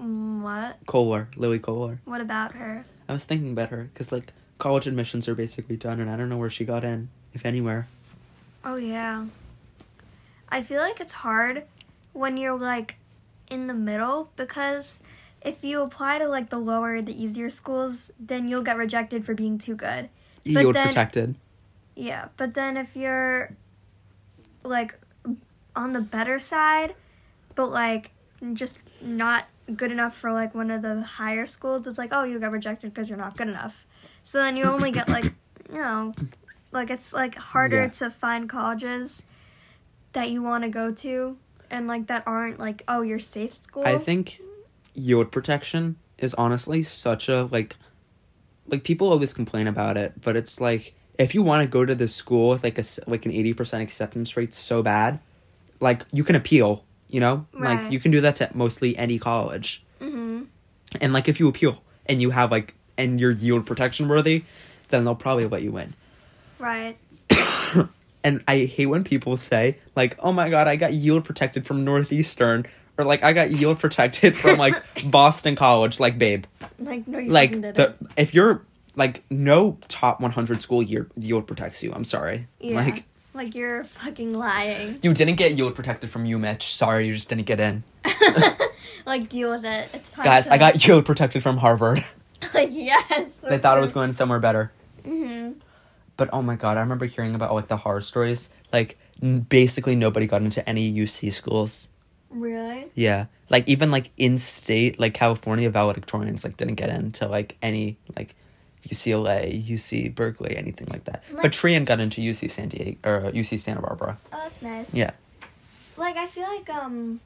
Mm, What? Kohler, Lily Kohler. What about her? I was thinking about her because like college admissions are basically done, and I don't know where she got in, if anywhere. Oh yeah. I feel like it's hard when you're like in the middle because if you apply to like the lower the easier schools, then you'll get rejected for being too good. But then- protected. Yeah, but then if you're like on the better side, but like just not good enough for like one of the higher schools, it's like, oh, you got rejected because you're not good enough. So then you only get like, you know, like it's like harder Yeah. to find colleges that you want to go to and like that aren't like, oh, your safe school. I think yield protection is honestly such a like like people always complain about it, but it's like if you want to go to the school with like a like an 80% acceptance rate so bad, like you can appeal, you know? Right. Like you can do that to mostly any college. hmm And like if you appeal and you have like and you're yield protection worthy, then they'll probably let you in. Right. And I hate when people say like, "Oh my god, I got yield protected from Northeastern," or like, "I got yield protected from like Boston College." Like, babe, Like no, you like the if you're like no top 100 school yield yield protects you. I'm sorry. yeah. Like like you're fucking lying. you didn't get yield protected from UMich. Sorry, you just didn't get in. like deal with it. It's time. Guys, to- I got yield protected from Harvard. like yes. they thought I was going somewhere better. hmm But oh my god, I remember hearing about like the horror stories. Like n- basically nobody got into any UC schools. Really? Yeah, like even like in state, like California valedictorians like didn't get into like any like UCLA, UC Berkeley, anything like that. Like- but Trian got into UC San Diego or UC Santa Barbara. Oh, that's nice. Yeah, Like I feel like um,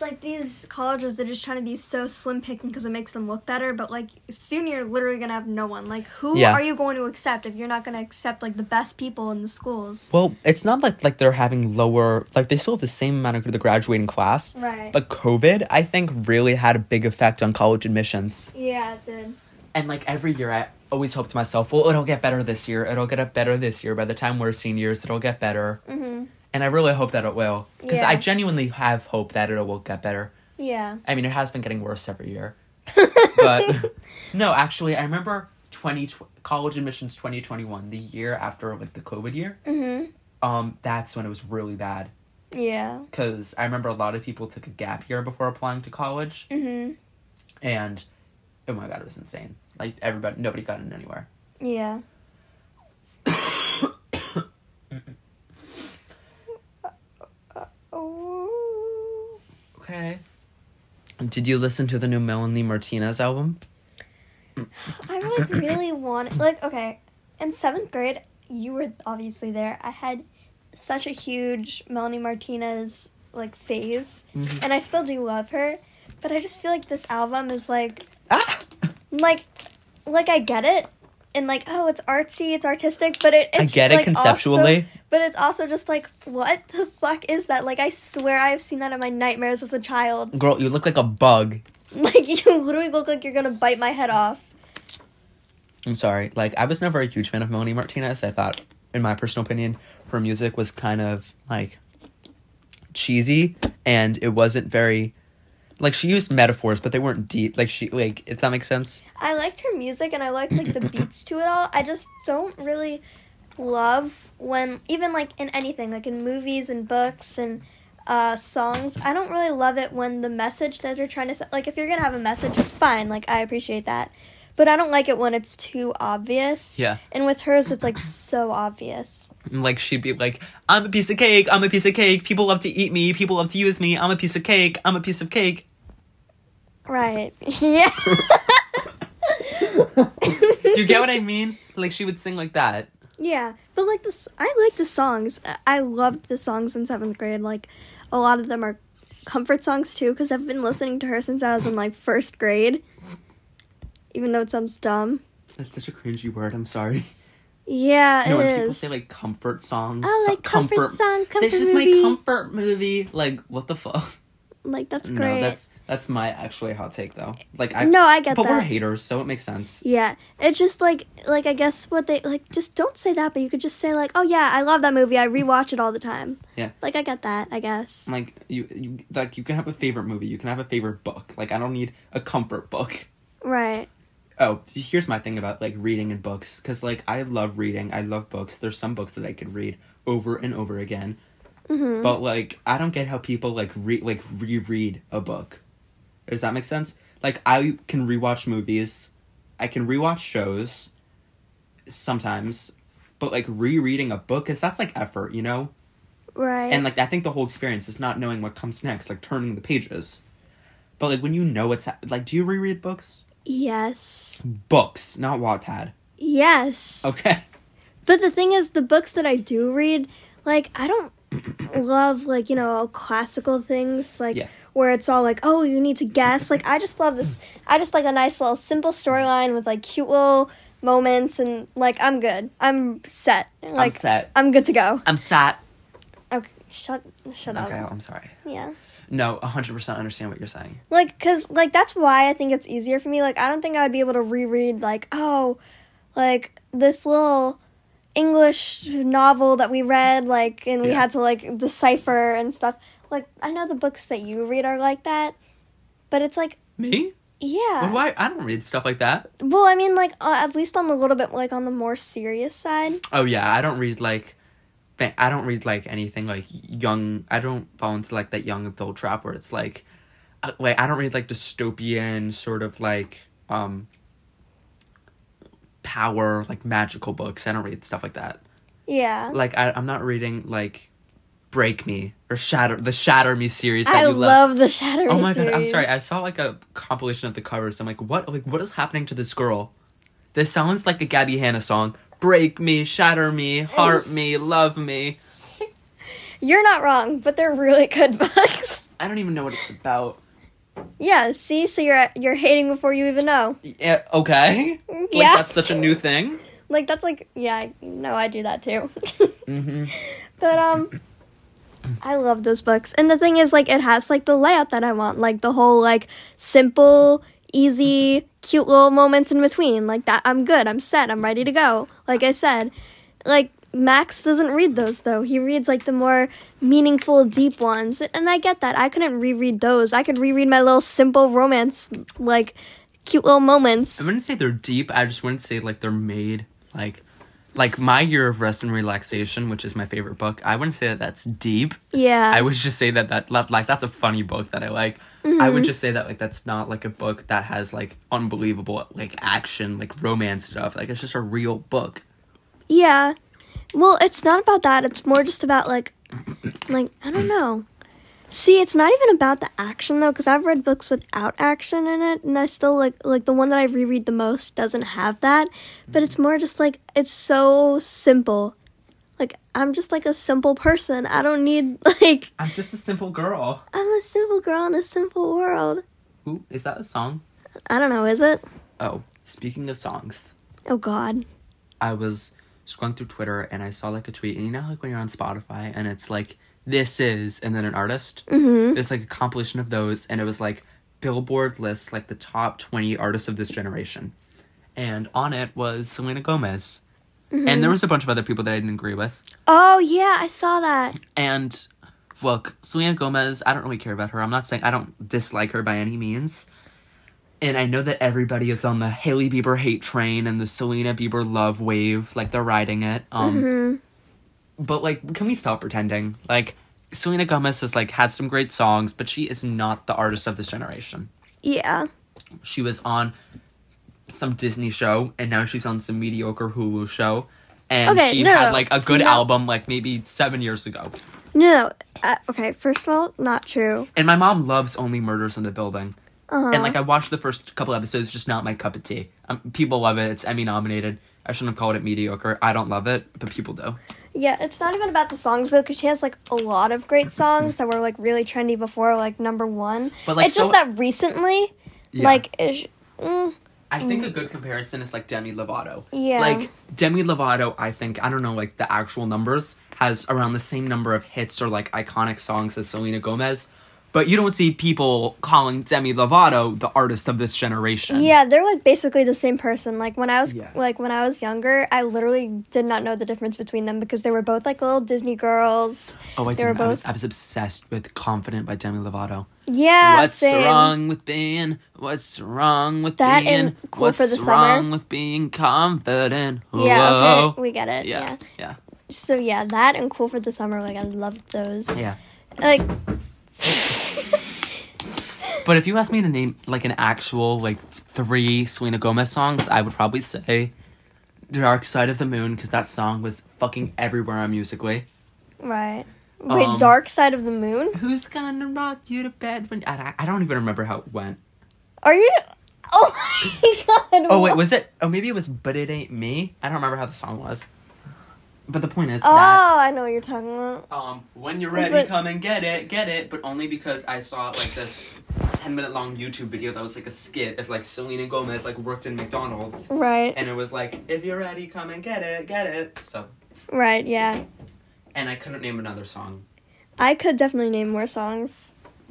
like these colleges they're just trying to be so slim picking because it makes them look better. But like soon you're literally gonna have no one. Like who Yeah. are you going to accept if you're not gonna accept like the best people in the schools? Well, it's not like like they're having lower like they still have the same amount of the graduating class. Right. But COVID, I think, really had a big effect on college admissions. yeah, it did. And like every year, I always hope to myself, well, it'll get better this year. It'll get better this year. By the time we're seniors, it'll get better. Mm-hmm. And I really hope that it will, because I genuinely have hope that it will get better. Yeah. I mean, it has been getting worse every year. But no, actually, I remember twenty tw- college admissions twenty twenty one, the year after like the COVID year. mhm. Um, that's when it was really bad. Yeah. because I remember a lot of people took a gap year before applying to college, Mhm. and oh my god, it was insane. Like everybody, nobody got in anywhere. Yeah. Okay. Did you listen to the new Melanie Martinez album? I like really want like okay, in seventh grade you were obviously there. I had such a huge Melanie Martinez like phase, Mhm. and I still do love her, but I just feel like this album is like! Like like I get it. And like, oh, it's artsy, it's artistic, but it, I get it like, conceptually. also- but it's also just like, what the fuck is that? Like, I swear I've seen that in my nightmares as a child. Girl, you look like a bug. Like, you literally look like you're gonna bite my head off. I'm sorry. Like, I was never a huge fan of Melanie Martinez. I thought, in my personal opinion, her music was kind of like cheesy and it wasn't very like she used metaphors, but they weren't deep. Like she like if that makes sense. I liked her music and I liked like the beats to it all. I just don't really love when even like in anything, like in movies and books and uh, songs, I don't really love it when the message that they're trying to say, like if you're gonna have a message, it's fine. Like I appreciate that, but I don't like it when it's too obvious. Yeah. And with hers, it's like so obvious. Like she'd be like, "I'm a piece of cake. I'm a piece of cake. People love to eat me. People love to use me. I'm a piece of cake. I'm a piece of cake." Right. Yeah. Do you get what I mean? Like she would sing like that. Yeah, but like this, I like the songs. I loved the songs in seventh grade. Like, a lot of them are comfort songs too, because I've been listening to her since I was in like first grade. Even though it sounds dumb. That's such a cringy word. I'm sorry. Yeah, No, when people say like comfort songs, Oh, like comfort song, comfort this is my comfort movie. Like what the fuck? Like, that's great. No, that's that's my actually hot take though. Like I No, I get but we're haters, so it makes sense. Yeah, it's just like like I guess what they like. Just don't say that, but you could just say like, oh yeah, I love that movie. I rewatch it all the time. Yeah. Like I get that. I guess. Like you, you like you can have a favorite movie, you can have a favorite book. Like I don't need a comfort book. Right. Oh, here's my thing about like reading and books cuz like I love reading. I love books. There's some books that I could read over and over again. Mm-hmm. But like I don't get how people like re like reread a book. Does that make sense? Like I can rewatch movies, I can rewatch shows sometimes, but like rereading a book is that's like effort, you know? Right. And like I think the whole experience is not knowing what comes next, like turning the pages. But like when you know what's ha- like, do you reread books? yes. Books, not Wattpad. Yes. Okay. But the thing is, the books that I do read, like I don't love like you know classical things like Yeah. where it's all like oh you need to guess. Like I just love this. I just like a nice little simple storyline with like cute little moments and like I'm good. I'm set. Like I'm set. I'm good to go. I'm set Okay, shut shut up. Okay, up. I'm sorry. Yeah. No, 100% understand what you're saying. Like cuz like that's why I think it's easier for me. Like I don't think I would be able to reread like oh like this little English novel that we read like and we Yeah. had to like decipher and stuff. Like I know the books that you read are like that. But it's like Me? yeah. Why? I don't read stuff like that. Well, I mean like uh, at least on the little bit like on the more serious side. Oh yeah, I don't read like, fa- I don't read like anything like young. I don't fall into like that young adult trap where it's like, uh, like I don't read like dystopian sort of like um. Power like magical books. I don't read stuff like that. Yeah. Like I, I'm not reading like, Break Me or Shatter the Shatter Me series that I you love. love the Shatter Oh my god, I'm sorry. I saw like a compilation of the covers. I'm like, what? Like, what is happening to this girl? This sounds like a Gabby Hanna song. Break me, shatter me, heart me, love me. You're not wrong, but they're really good books. I don't even know what it's about. Yeah, see, so you're you're hating before you even know. Yeah, okay. Like Yeah. that's such a new thing. Like that's like yeah, no, I do that too. Mm-hmm. but um I love those books. And the thing is like it has like the layout that I want, like the whole like simple, easy, cute little moments in between. Like that I'm good. I'm set. I'm ready to go. Like I said. Like Max doesn't read those though. He reads like the more meaningful, deep ones. And I get that. I couldn't reread those. I could reread my little simple romance like cute little moments. I wouldn't say they're deep. I just wouldn't say like they're made like like my year of rest and relaxation, which is my favorite book. I wouldn't say that that's deep. Yeah. I would just say that that like that's a funny book that I like. I would mm-hmm. just say that like that's not like a book that has like unbelievable like action like romance stuff. Like it's just a real book. Yeah. Well, it's not about that. It's more just about like like I don't know. See, it's not even about the action though cuz I've read books without action in it and I still like like the one that I reread the most doesn't have that, but it's more just like it's so simple. Like I'm just like a simple person. I don't need like I'm just a simple girl. I'm a simple girl in a simple world. Ooh, is that a song? I don't know, is it? Oh, speaking of songs, Oh god. I was scrolling through Twitter and I saw like a tweet, and you know like when you're on Spotify and it's like this is and then an artist. Mhm. It's like a compilation of those, and it was like Billboard lists like the top 20 artists of this generation. And on it was Selena Gomez. And there was a bunch of other people that I didn't agree with. Oh yeah, I saw that. And look, Selena Gomez, I don't really care about her. I'm not saying I don't dislike her by any means. And I know that everybody is on the Hailey Bieber hate train and the Selena Bieber love wave, like they're riding it. Um Mhm. but like can we stop pretending? Like Selena Gomez has like had some great songs, but she is not the artist of this generation. Yeah. She was on some Disney show and now she's on some mediocre Hulu show. And Okay, she no, had like a good no. album like maybe 7 years ago. No, no. Uh, okay, first of all, not true. And my mom loves Only Murders in the Building. Uh-huh. And like I watched the first couple episodes, just not my cup of tea. Um, people love it. It's Emmy nominated. I shouldn't have called it mediocre. I don't love it, but people do. Yeah, it's not even about the songs though, because she has like a lot of great songs that were like really trendy before, like number one. But, like, it's just that recently, Yeah. like, mm, I think a good comparison is like Demi Lovato. Yeah. Like Demi Lovato, I think I don't know like the actual numbers has around the same number of hits or like iconic songs as Selena Gomez, but you don't see people calling Demi Lovato the artist of this generation. yeah, they're like basically the same person. Like when I was Yeah. like when I was younger, I literally did not know the difference between them because they were both like little Disney girls. Oh, I they do. were I was, I was obsessed with "Confident" by Demi Lovato. yeah, What's same. wrong with being? What's wrong with That being? and Cool What's for the Summer. What's wrong with being confident? Yeah, okay, we get it. yeah, Yeah. yeah, So yeah, that and Cool for the Summer, like I loved those. yeah. Like But if you ask me to name like an actual like three Selena Gomez songs, I would probably say "Dark Side of the Moon" because that song was fucking everywhere on Musical.ly. right. Wait, Um, Dark Side of the Moon? Who's gonna rock you to bed when I, I don't even remember how it went. Are you? Oh my god! Oh wait, was it? Oh, maybe it was "But It Ain't Me." I don't remember how the song was. But the point is Oh, that I know what you're talking about. um, when you're ready, come and get it, get it. But only because I saw like this ten minute long YouTube video that was like a skit of like Selena Gomez like worked in McDonald's. Right, and it was like, if you're ready, come and get it, get it. So, right, yeah. and I couldn't name another song. I could definitely name more songs.